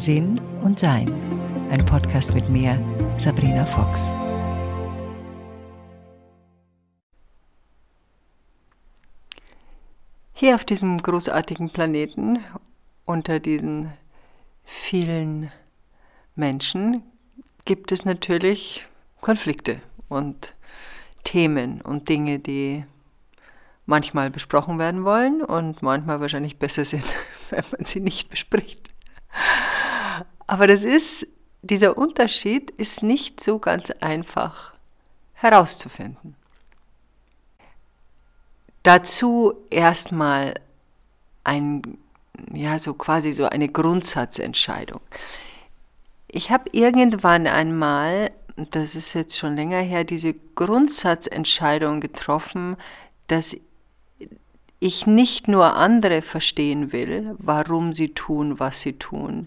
Sinn und Sein. Ein Podcast mit mir, Sabrina Fox. Hier auf diesem großartigen Planeten, unter diesen vielen Menschen, gibt es natürlich Konflikte und Themen und Dinge, die manchmal besprochen werden wollen und manchmal wahrscheinlich besser sind, wenn man sie nicht bespricht. Aber das ist, dieser Unterschied ist nicht so ganz einfach herauszufinden. Dazu erstmal ein, ja, so quasi so eine Grundsatzentscheidung. Ich habe irgendwann einmal, das ist jetzt schon länger her, diese Grundsatzentscheidung getroffen, dass ich nicht nur andere verstehen will, warum sie tun, was sie tun,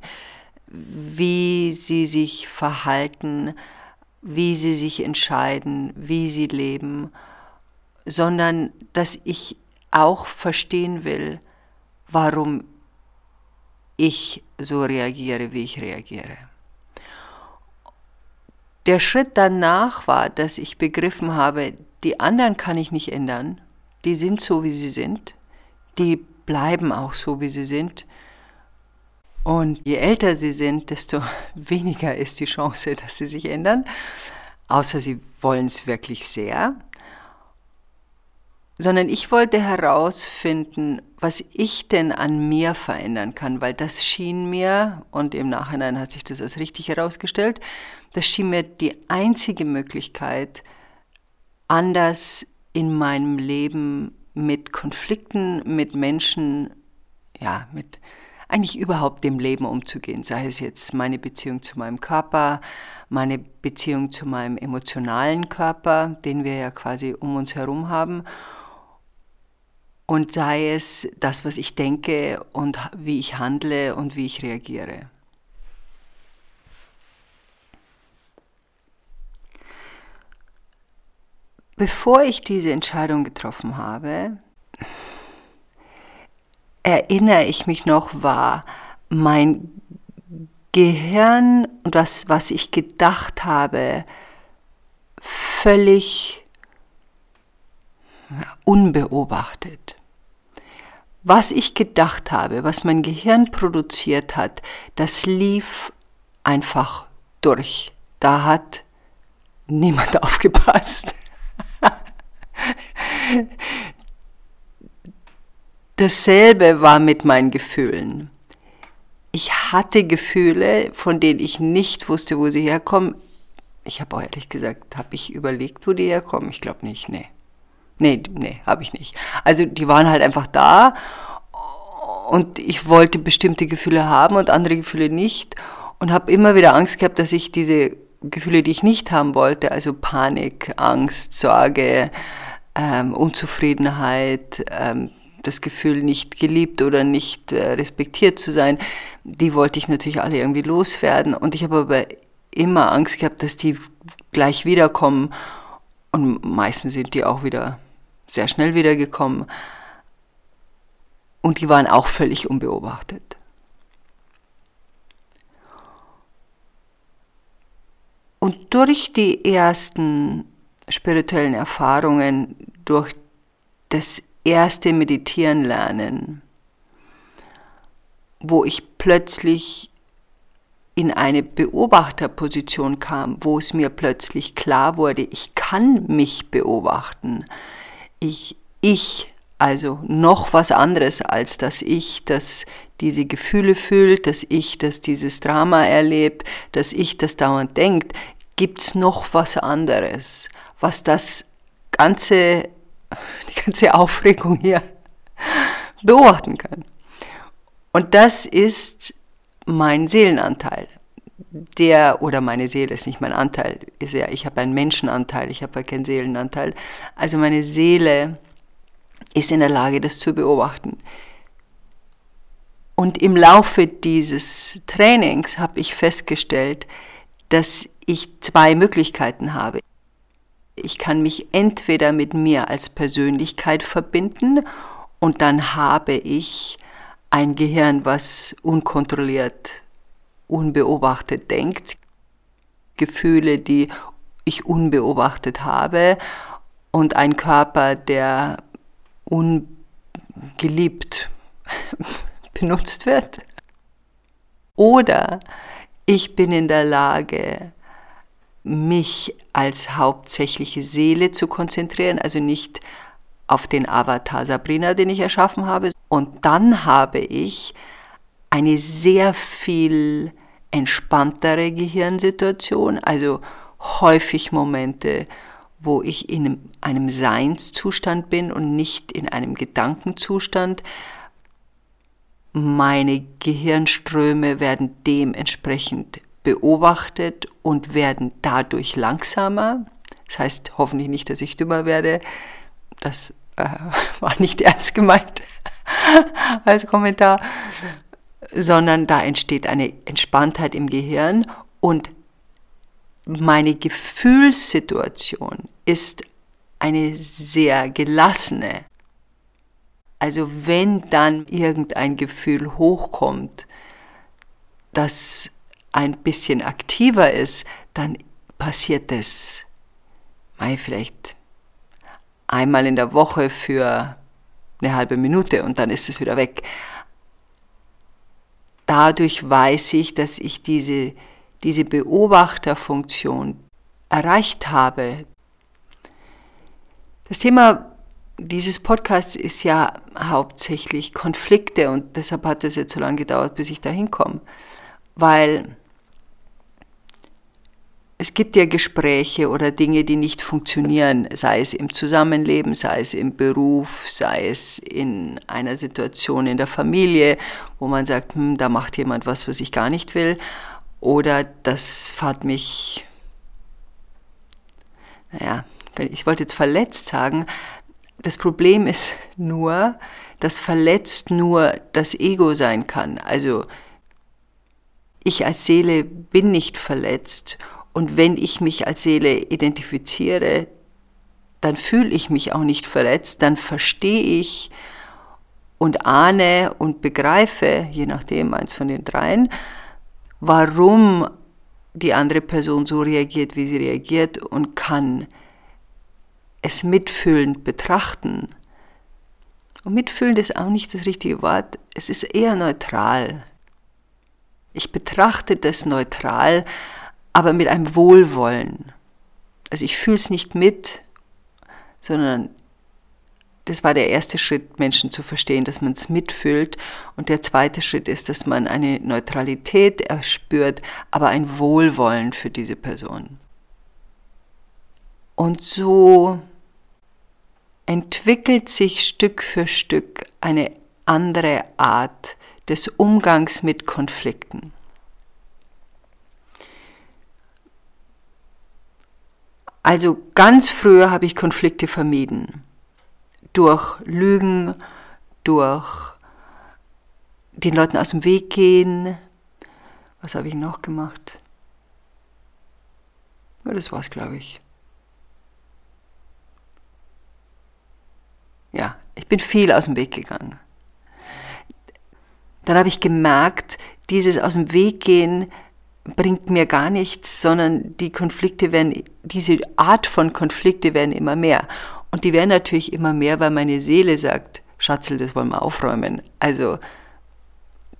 wie sie sich verhalten, wie sie sich entscheiden, wie sie leben, sondern dass ich auch verstehen will, warum ich so reagiere, wie ich reagiere. Der Schritt danach war, dass ich begriffen habe, die anderen kann ich nicht ändern die sind so, wie sie sind, die bleiben auch so, wie sie sind. Und je älter sie sind, desto weniger ist die Chance, dass sie sich ändern, außer sie wollen es wirklich sehr. Sondern ich wollte herausfinden, was ich denn an mir verändern kann, weil das schien mir, und im Nachhinein hat sich das als richtig herausgestellt, das schien mir die einzige Möglichkeit, anders in meinem Leben mit Konflikten, mit Menschen, ja, mit eigentlich überhaupt dem Leben umzugehen, sei es jetzt meine Beziehung zu meinem Körper, meine Beziehung zu meinem emotionalen Körper, den wir ja quasi um uns herum haben, und sei es das, was ich denke und wie ich handle und wie ich reagiere. Bevor ich diese Entscheidung getroffen habe, erinnere ich mich noch, war mein Gehirn und das, was ich gedacht habe, völlig unbeobachtet. Was ich gedacht habe, was mein Gehirn produziert hat, das lief einfach durch. Da hat niemand aufgepasst. Dasselbe war mit meinen Gefühlen. Ich hatte Gefühle, von denen ich nicht wusste, wo sie herkommen. Ich habe auch ehrlich gesagt, habe ich überlegt, wo die herkommen? Ich glaube nicht, nee. Nee, nee, habe ich nicht. Also die waren halt einfach da und ich wollte bestimmte Gefühle haben und andere Gefühle nicht und habe immer wieder Angst gehabt, dass ich diese Gefühle, die ich nicht haben wollte, also Panik, Angst, Sorge, ähm, Unzufriedenheit, ähm, das Gefühl, nicht geliebt oder nicht äh, respektiert zu sein, die wollte ich natürlich alle irgendwie loswerden. Und ich habe aber immer Angst gehabt, dass die gleich wiederkommen. Und meistens sind die auch wieder sehr schnell wiedergekommen. Und die waren auch völlig unbeobachtet. Und durch die ersten spirituellen Erfahrungen, durch das erste Meditieren lernen, wo ich plötzlich in eine Beobachterposition kam, wo es mir plötzlich klar wurde, ich kann mich beobachten. Ich, ich, also noch was anderes als das Ich, das diese Gefühle fühlt, das Ich, das dieses Drama erlebt, das Ich, das dauernd denkt, gibt's noch was anderes, was das ganze die ganze Aufregung hier beobachten kann. Und das ist mein Seelenanteil. Der oder meine Seele ist nicht mein Anteil, ist ja, ich habe einen Menschenanteil, ich habe ja keinen Seelenanteil. Also meine Seele ist in der Lage, das zu beobachten. Und im Laufe dieses Trainings habe ich festgestellt, dass ich zwei Möglichkeiten habe. Ich kann mich entweder mit mir als Persönlichkeit verbinden und dann habe ich ein Gehirn, was unkontrolliert unbeobachtet denkt, Gefühle, die ich unbeobachtet habe und ein Körper, der ungeliebt benutzt wird. Oder ich bin in der Lage, mich als hauptsächliche Seele zu konzentrieren, also nicht auf den Avatar Sabrina, den ich erschaffen habe. Und dann habe ich eine sehr viel entspanntere Gehirnsituation, also häufig Momente, wo ich in einem Seinszustand bin und nicht in einem Gedankenzustand. Meine Gehirnströme werden dementsprechend beobachtet und werden dadurch langsamer. Das heißt hoffentlich nicht, dass ich dümmer werde. Das äh, war nicht ernst gemeint als Kommentar, sondern da entsteht eine Entspanntheit im Gehirn und meine Gefühlssituation ist eine sehr gelassene. Also wenn dann irgendein Gefühl hochkommt, das ein bisschen aktiver ist, dann passiert mal vielleicht einmal in der Woche für eine halbe Minute und dann ist es wieder weg. Dadurch weiß ich, dass ich diese diese Beobachterfunktion erreicht habe. Das Thema dieses Podcasts ist ja hauptsächlich Konflikte und deshalb hat es jetzt so lange gedauert, bis ich da hinkomme. Weil es gibt ja Gespräche oder Dinge, die nicht funktionieren, sei es im Zusammenleben, sei es im Beruf, sei es in einer Situation in der Familie, wo man sagt, hm, da macht jemand was, was ich gar nicht will. Oder das hat mich, naja, ich wollte jetzt verletzt sagen. Das Problem ist nur, dass verletzt nur das Ego sein kann. Also ich als Seele bin nicht verletzt und wenn ich mich als Seele identifiziere, dann fühle ich mich auch nicht verletzt, dann verstehe ich und ahne und begreife, je nachdem eins von den dreien, warum die andere Person so reagiert, wie sie reagiert und kann es mitfühlend betrachten. Und mitfühlend ist auch nicht das richtige Wort, es ist eher neutral. Ich betrachte das neutral, aber mit einem Wohlwollen. Also ich fühle es nicht mit, sondern das war der erste Schritt, Menschen zu verstehen, dass man es mitfühlt. Und der zweite Schritt ist, dass man eine Neutralität erspürt, aber ein Wohlwollen für diese Person. Und so entwickelt sich Stück für Stück eine andere Art des Umgangs mit Konflikten. Also ganz früher habe ich Konflikte vermieden durch Lügen, durch den Leuten aus dem Weg gehen. Was habe ich noch gemacht? Ja, das war's, glaube ich. Ja, ich bin viel aus dem Weg gegangen. Dann habe ich gemerkt, dieses aus dem Weg gehen bringt mir gar nichts, sondern die Konflikte werden, diese Art von Konflikte werden immer mehr. Und die werden natürlich immer mehr, weil meine Seele sagt, Schatzel, das wollen wir aufräumen. Also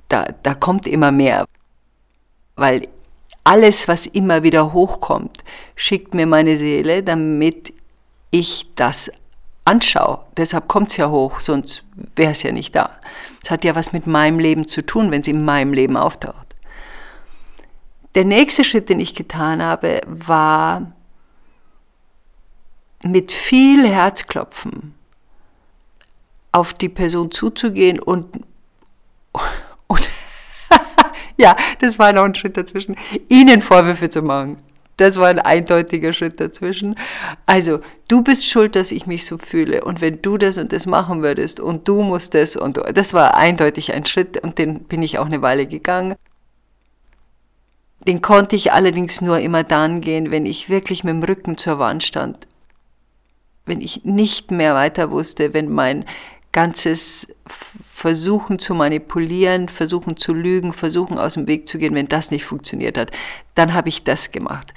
da, da kommt immer mehr. Weil alles, was immer wieder hochkommt, schickt mir meine Seele, damit ich das anschaue. Deshalb kommt es ja hoch, sonst wäre es ja nicht da. Es hat ja was mit meinem Leben zu tun, wenn es in meinem Leben auftaucht. Der nächste Schritt, den ich getan habe, war mit viel Herzklopfen auf die Person zuzugehen und, und ja, das war noch ein Schritt dazwischen, ihnen Vorwürfe zu machen. Das war ein eindeutiger Schritt dazwischen. Also, du bist schuld, dass ich mich so fühle. Und wenn du das und das machen würdest und du musst das und das war eindeutig ein Schritt und den bin ich auch eine Weile gegangen. Den konnte ich allerdings nur immer dann gehen, wenn ich wirklich mit dem Rücken zur Wand stand wenn ich nicht mehr weiter wusste, wenn mein ganzes versuchen zu manipulieren, versuchen zu lügen, versuchen aus dem Weg zu gehen, wenn das nicht funktioniert hat, dann habe ich das gemacht.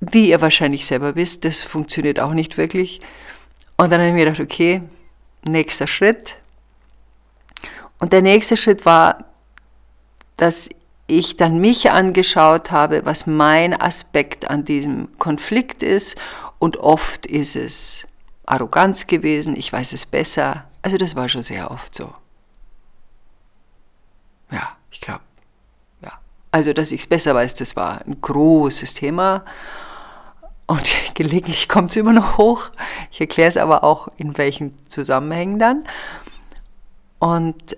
Wie ihr wahrscheinlich selber wisst, das funktioniert auch nicht wirklich. Und dann habe ich mir gedacht, okay, nächster Schritt. Und der nächste Schritt war, dass ich dann mich angeschaut habe, was mein Aspekt an diesem Konflikt ist. Und oft ist es Arroganz gewesen, ich weiß es besser. Also das war schon sehr oft so. Ja, ich glaube. Ja. Also, dass ich es besser weiß, das war ein großes Thema. Und gelegentlich kommt es immer noch hoch. Ich erkläre es aber auch, in welchen Zusammenhängen dann. Und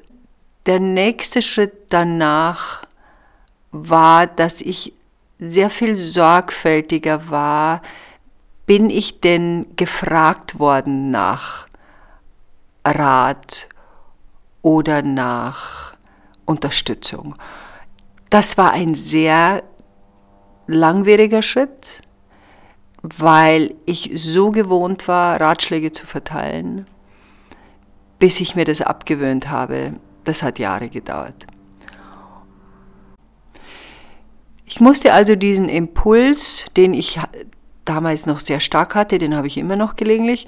der nächste Schritt danach war, dass ich sehr viel sorgfältiger war, bin ich denn gefragt worden nach Rat oder nach Unterstützung? Das war ein sehr langwieriger Schritt, weil ich so gewohnt war, Ratschläge zu verteilen, bis ich mir das abgewöhnt habe. Das hat Jahre gedauert. Ich musste also diesen Impuls, den ich damals noch sehr stark hatte, den habe ich immer noch gelegentlich,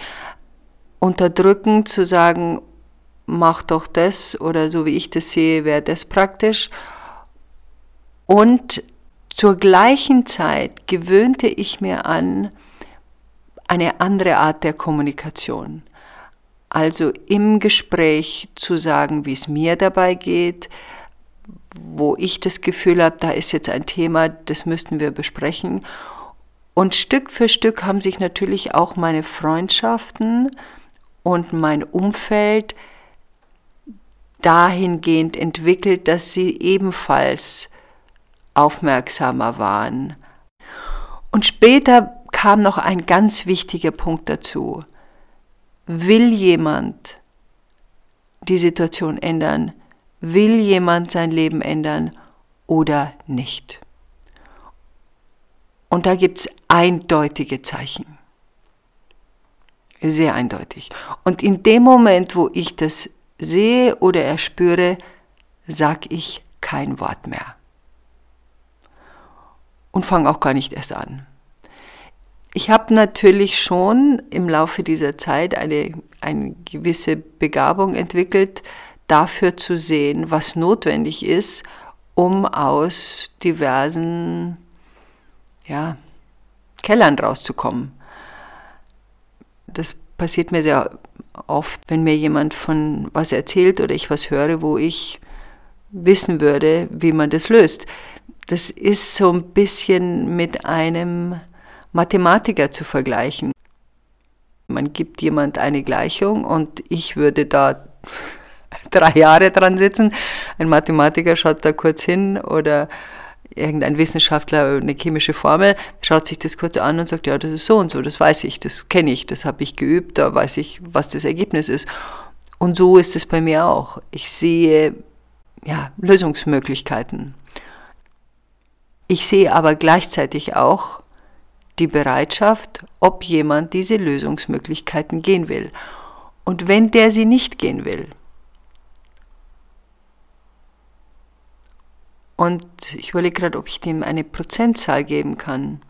unterdrücken zu sagen, mach doch das oder so wie ich das sehe, wäre das praktisch. Und zur gleichen Zeit gewöhnte ich mir an eine andere Art der Kommunikation. Also im Gespräch zu sagen, wie es mir dabei geht, wo ich das Gefühl habe, da ist jetzt ein Thema, das müssten wir besprechen. Und Stück für Stück haben sich natürlich auch meine Freundschaften und mein Umfeld dahingehend entwickelt, dass sie ebenfalls aufmerksamer waren. Und später kam noch ein ganz wichtiger Punkt dazu. Will jemand die Situation ändern? Will jemand sein Leben ändern oder nicht? Und da gibt es eindeutige Zeichen. Sehr eindeutig. Und in dem Moment, wo ich das sehe oder erspüre, sage ich kein Wort mehr. Und fange auch gar nicht erst an. Ich habe natürlich schon im Laufe dieser Zeit eine, eine gewisse Begabung entwickelt, dafür zu sehen, was notwendig ist, um aus diversen ja, Kellern rauszukommen. Das passiert mir sehr oft, wenn mir jemand von was erzählt oder ich was höre, wo ich wissen würde, wie man das löst. Das ist so ein bisschen mit einem Mathematiker zu vergleichen. Man gibt jemand eine Gleichung und ich würde da drei Jahre dran sitzen. Ein Mathematiker schaut da kurz hin oder irgendein Wissenschaftler eine chemische Formel, schaut sich das kurz an und sagt, ja, das ist so und so, das weiß ich, das kenne ich, das habe ich geübt, da weiß ich, was das Ergebnis ist. Und so ist es bei mir auch. Ich sehe ja, Lösungsmöglichkeiten. Ich sehe aber gleichzeitig auch die Bereitschaft, ob jemand diese Lösungsmöglichkeiten gehen will. Und wenn der sie nicht gehen will, Und ich überlege gerade, ob ich dem eine Prozentzahl geben kann.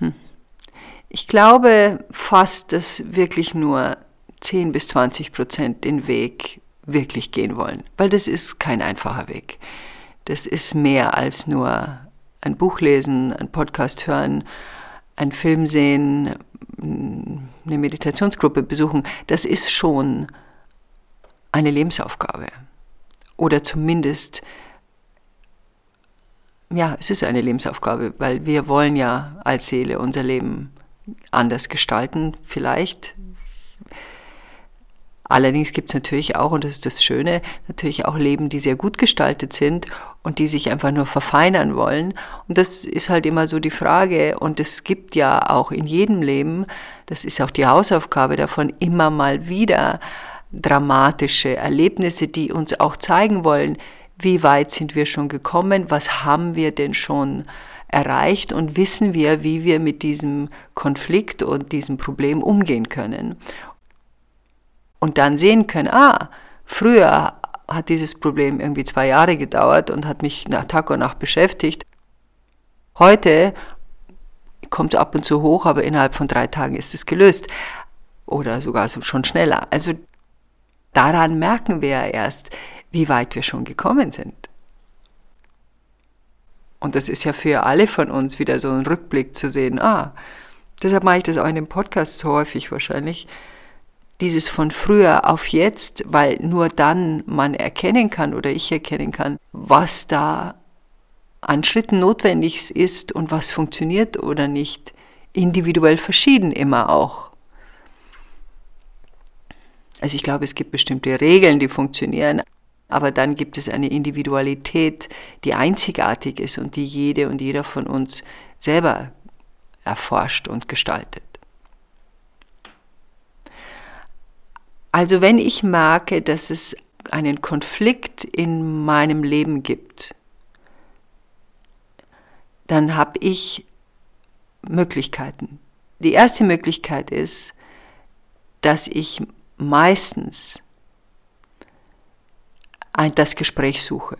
Hm. Ich glaube fast, dass wirklich nur 10 bis 20 Prozent den Weg wirklich gehen wollen, weil das ist kein einfacher Weg. Das ist mehr als nur ein Buch lesen, ein Podcast hören, einen Film sehen, eine Meditationsgruppe besuchen. Das ist schon eine Lebensaufgabe oder zumindest, ja, es ist eine Lebensaufgabe, weil wir wollen ja als Seele unser Leben anders gestalten, vielleicht. Allerdings gibt es natürlich auch, und das ist das Schöne, natürlich auch Leben, die sehr gut gestaltet sind und die sich einfach nur verfeinern wollen. Und das ist halt immer so die Frage. Und es gibt ja auch in jedem Leben, das ist auch die Hausaufgabe davon, immer mal wieder dramatische Erlebnisse, die uns auch zeigen wollen, wie weit sind wir schon gekommen, was haben wir denn schon erreicht und wissen wir, wie wir mit diesem Konflikt und diesem Problem umgehen können. und dann sehen können, ah, früher hat dieses Problem irgendwie zwei Jahre gedauert und hat mich nach Tag und Nacht beschäftigt. Heute kommt es ab und zu hoch, aber innerhalb von drei Tagen ist es gelöst. Oder sogar so schon schneller. Also daran merken wir ja erst, wie weit wir schon gekommen sind. Und das ist ja für alle von uns wieder so ein Rückblick zu sehen, ah, deshalb mache ich das auch in dem Podcast so häufig wahrscheinlich, dieses von früher auf jetzt, weil nur dann man erkennen kann oder ich erkennen kann, was da an Schritten notwendig ist und was funktioniert oder nicht. Individuell verschieden immer auch. Also ich glaube, es gibt bestimmte Regeln, die funktionieren, aber dann gibt es eine Individualität, die einzigartig ist und die jede und jeder von uns selber erforscht und gestaltet. Also wenn ich merke, dass es einen Konflikt in meinem Leben gibt, dann habe ich Möglichkeiten. Die erste Möglichkeit ist, dass ich meistens das Gespräch suche,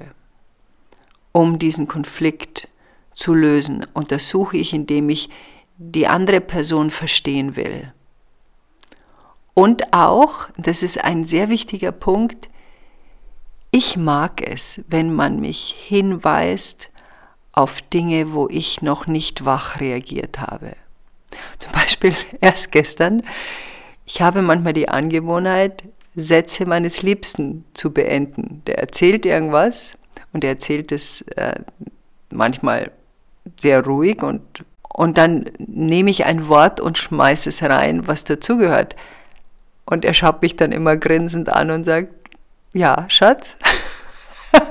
um diesen Konflikt zu lösen. Und das suche ich, indem ich die andere Person verstehen will. Und auch, das ist ein sehr wichtiger Punkt, ich mag es, wenn man mich hinweist auf Dinge, wo ich noch nicht wach reagiert habe. Zum Beispiel erst gestern, ich habe manchmal die Angewohnheit, Sätze meines Liebsten zu beenden. Der erzählt irgendwas und er erzählt es äh, manchmal sehr ruhig und, und dann nehme ich ein Wort und schmeiße es rein, was dazugehört. Und er schaut mich dann immer grinsend an und sagt, ja, Schatz.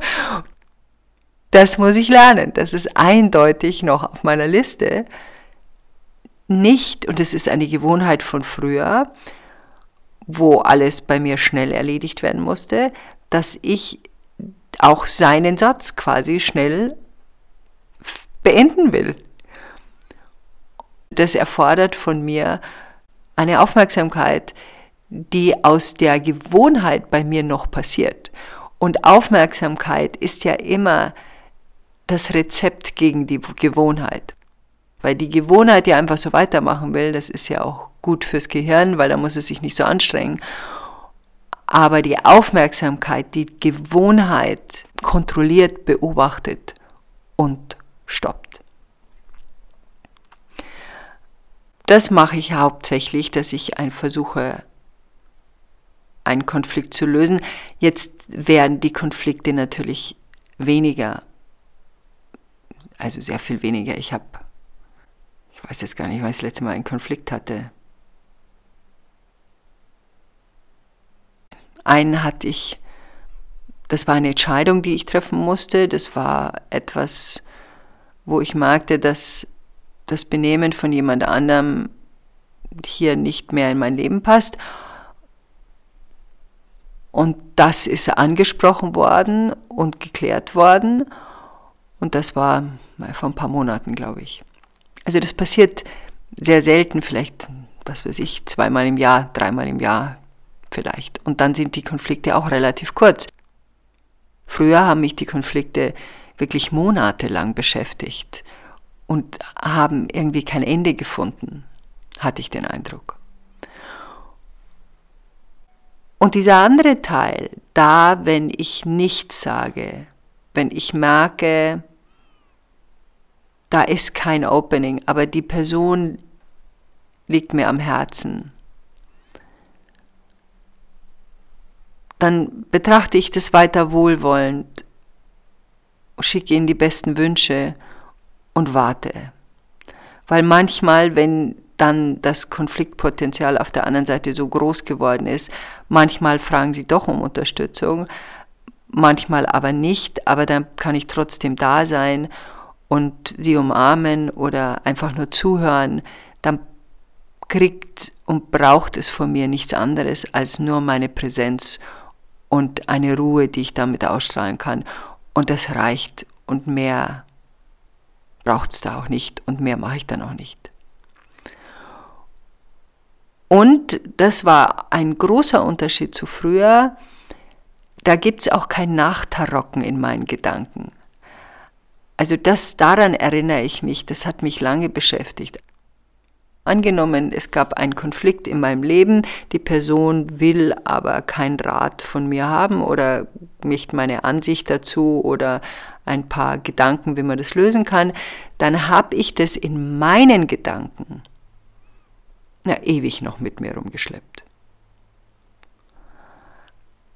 das muss ich lernen. Das ist eindeutig noch auf meiner Liste. Nicht, und es ist eine Gewohnheit von früher, wo alles bei mir schnell erledigt werden musste, dass ich auch seinen Satz quasi schnell beenden will. Das erfordert von mir eine Aufmerksamkeit, die aus der Gewohnheit bei mir noch passiert. Und Aufmerksamkeit ist ja immer das Rezept gegen die Gewohnheit. Weil die Gewohnheit ja einfach so weitermachen will, das ist ja auch gut fürs Gehirn, weil da muss es sich nicht so anstrengen. Aber die Aufmerksamkeit, die Gewohnheit kontrolliert, beobachtet und stoppt. Das mache ich hauptsächlich, dass ich ein versuche, einen Konflikt zu lösen. Jetzt werden die Konflikte natürlich weniger, also sehr viel weniger. Ich habe ich weiß jetzt gar nicht, weil ich das letzte Mal einen Konflikt hatte. Einen hatte ich, das war eine Entscheidung, die ich treffen musste. Das war etwas, wo ich merkte, dass das Benehmen von jemand anderem hier nicht mehr in mein Leben passt. Und das ist angesprochen worden und geklärt worden. Und das war vor ein paar Monaten, glaube ich. Also das passiert sehr selten, vielleicht, was weiß ich, zweimal im Jahr, dreimal im Jahr vielleicht. Und dann sind die Konflikte auch relativ kurz. Früher haben mich die Konflikte wirklich monatelang beschäftigt und haben irgendwie kein Ende gefunden, hatte ich den Eindruck. Und dieser andere Teil, da, wenn ich nichts sage, wenn ich merke, da ist kein Opening, aber die Person liegt mir am Herzen. Dann betrachte ich das weiter wohlwollend, schicke ihnen die besten Wünsche und warte. Weil manchmal, wenn dann das Konfliktpotenzial auf der anderen Seite so groß geworden ist, manchmal fragen sie doch um Unterstützung, manchmal aber nicht, aber dann kann ich trotzdem da sein und sie umarmen oder einfach nur zuhören, dann kriegt und braucht es von mir nichts anderes als nur meine Präsenz und eine Ruhe, die ich damit ausstrahlen kann. Und das reicht und mehr braucht es da auch nicht und mehr mache ich dann auch nicht. Und das war ein großer Unterschied zu früher. Da gibt es auch kein Nachtarocken in meinen Gedanken. Also das, daran erinnere ich mich, das hat mich lange beschäftigt. Angenommen, es gab einen Konflikt in meinem Leben, die Person will aber keinen Rat von mir haben oder nicht meine Ansicht dazu oder ein paar Gedanken, wie man das lösen kann, dann habe ich das in meinen Gedanken na, ewig noch mit mir rumgeschleppt.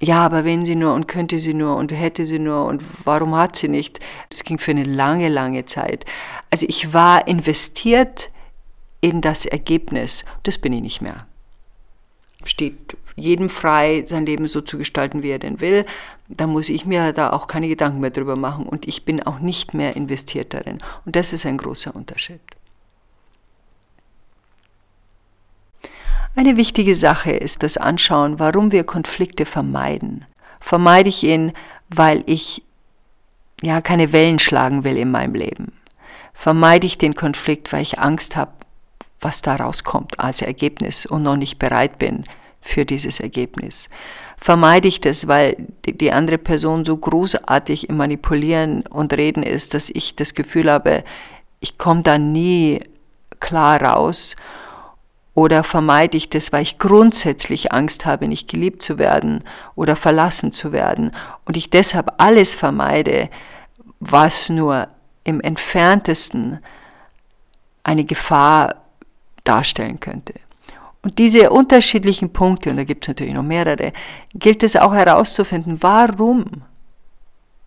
Ja, aber wenn sie nur und könnte sie nur und hätte sie nur und warum hat sie nicht? Es ging für eine lange, lange Zeit. Also ich war investiert in das Ergebnis. Das bin ich nicht mehr. Steht jedem frei, sein Leben so zu gestalten, wie er denn will. Da muss ich mir da auch keine Gedanken mehr drüber machen und ich bin auch nicht mehr investiert darin. Und das ist ein großer Unterschied. Eine wichtige Sache ist das Anschauen, warum wir Konflikte vermeiden. Vermeide ich ihn, weil ich ja keine Wellen schlagen will in meinem Leben? Vermeide ich den Konflikt, weil ich Angst habe, was daraus kommt als Ergebnis und noch nicht bereit bin für dieses Ergebnis? Vermeide ich das, weil die andere Person so großartig im Manipulieren und Reden ist, dass ich das Gefühl habe, ich komme da nie klar raus oder vermeide ich das, weil ich grundsätzlich Angst habe, nicht geliebt zu werden oder verlassen zu werden und ich deshalb alles vermeide, was nur im entferntesten eine Gefahr darstellen könnte. Und diese unterschiedlichen Punkte, und da gibt es natürlich noch mehrere, gilt es auch herauszufinden, warum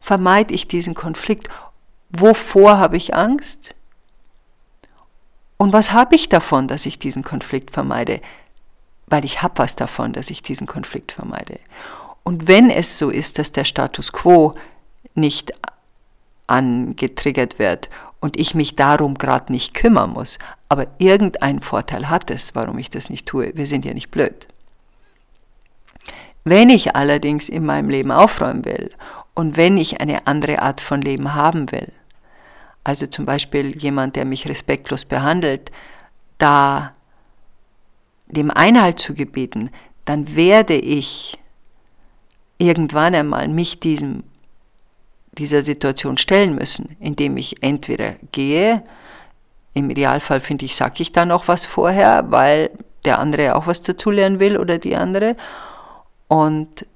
vermeide ich diesen Konflikt? Wovor habe ich Angst? Und was habe ich davon, dass ich diesen Konflikt vermeide? Weil ich habe was davon, dass ich diesen Konflikt vermeide. Und wenn es so ist, dass der Status quo nicht angetriggert wird und ich mich darum gerade nicht kümmern muss, aber irgendeinen Vorteil hat es, warum ich das nicht tue. Wir sind ja nicht blöd. Wenn ich allerdings in meinem Leben aufräumen will und wenn ich eine andere Art von Leben haben will, also zum Beispiel jemand, der mich respektlos behandelt, da dem Einhalt zu gebieten, dann werde ich irgendwann einmal mich diesem, dieser Situation stellen müssen, indem ich entweder gehe, im Idealfall finde ich, sage ich da noch was vorher, weil der andere auch was dazulernen will oder die andere. Und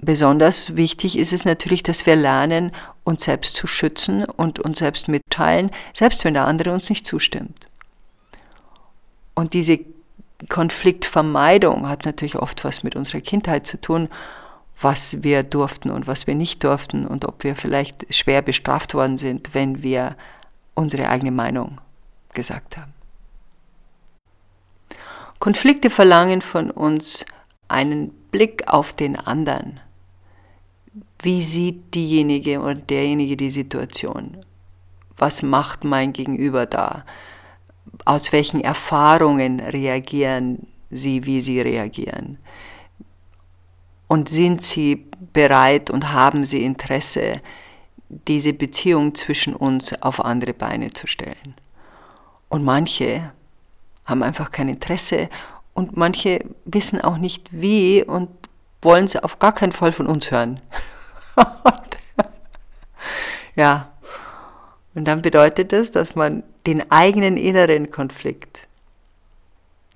Besonders wichtig ist es natürlich, dass wir lernen, uns selbst zu schützen und uns selbst mitteilen, selbst wenn der andere uns nicht zustimmt. Und diese Konfliktvermeidung hat natürlich oft was mit unserer Kindheit zu tun, was wir durften und was wir nicht durften und ob wir vielleicht schwer bestraft worden sind, wenn wir unsere eigene Meinung gesagt haben. Konflikte verlangen von uns einen Blick auf den anderen wie sieht diejenige oder derjenige die Situation? Was macht mein Gegenüber da? Aus welchen Erfahrungen reagieren sie, wie sie reagieren? Und sind sie bereit und haben sie Interesse, diese Beziehung zwischen uns auf andere Beine zu stellen? Und manche haben einfach kein Interesse und manche wissen auch nicht wie und wollen sie auf gar keinen Fall von uns hören. Ja. Und dann bedeutet das, dass man den eigenen inneren Konflikt,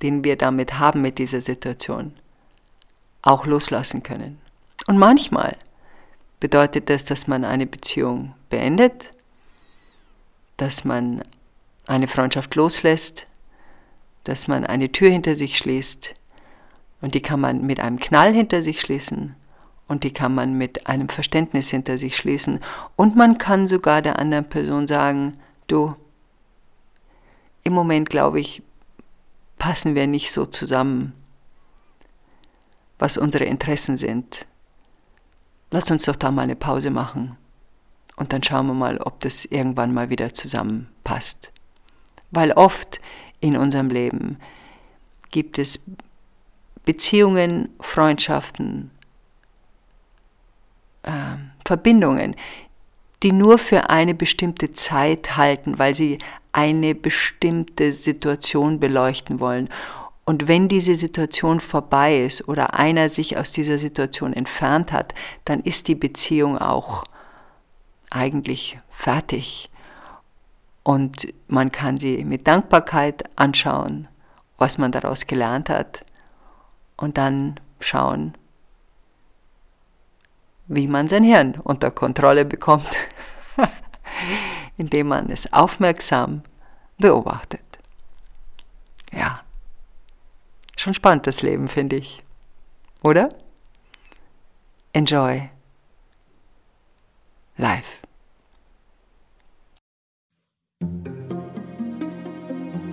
den wir damit haben mit dieser Situation, auch loslassen können. Und manchmal bedeutet das, dass man eine Beziehung beendet, dass man eine Freundschaft loslässt, dass man eine Tür hinter sich schließt und die kann man mit einem Knall hinter sich schließen und die kann man mit einem Verständnis hinter sich schließen. Und man kann sogar der anderen Person sagen, du, im Moment glaube ich, passen wir nicht so zusammen, was unsere Interessen sind. Lass uns doch da mal eine Pause machen und dann schauen wir mal, ob das irgendwann mal wieder zusammenpasst. Weil oft in unserem Leben gibt es Beziehungen, Freundschaften, äh, Verbindungen, die nur für eine bestimmte Zeit halten, weil sie eine bestimmte Situation beleuchten wollen. Und wenn diese Situation vorbei ist oder einer sich aus dieser Situation entfernt hat, dann ist die Beziehung auch eigentlich fertig. Und man kann sie mit Dankbarkeit anschauen, was man daraus gelernt hat. Und dann schauen, wie man sein Hirn unter Kontrolle bekommt, indem man es aufmerksam beobachtet. Ja, schon spannend das Leben, finde ich. Oder? Enjoy life.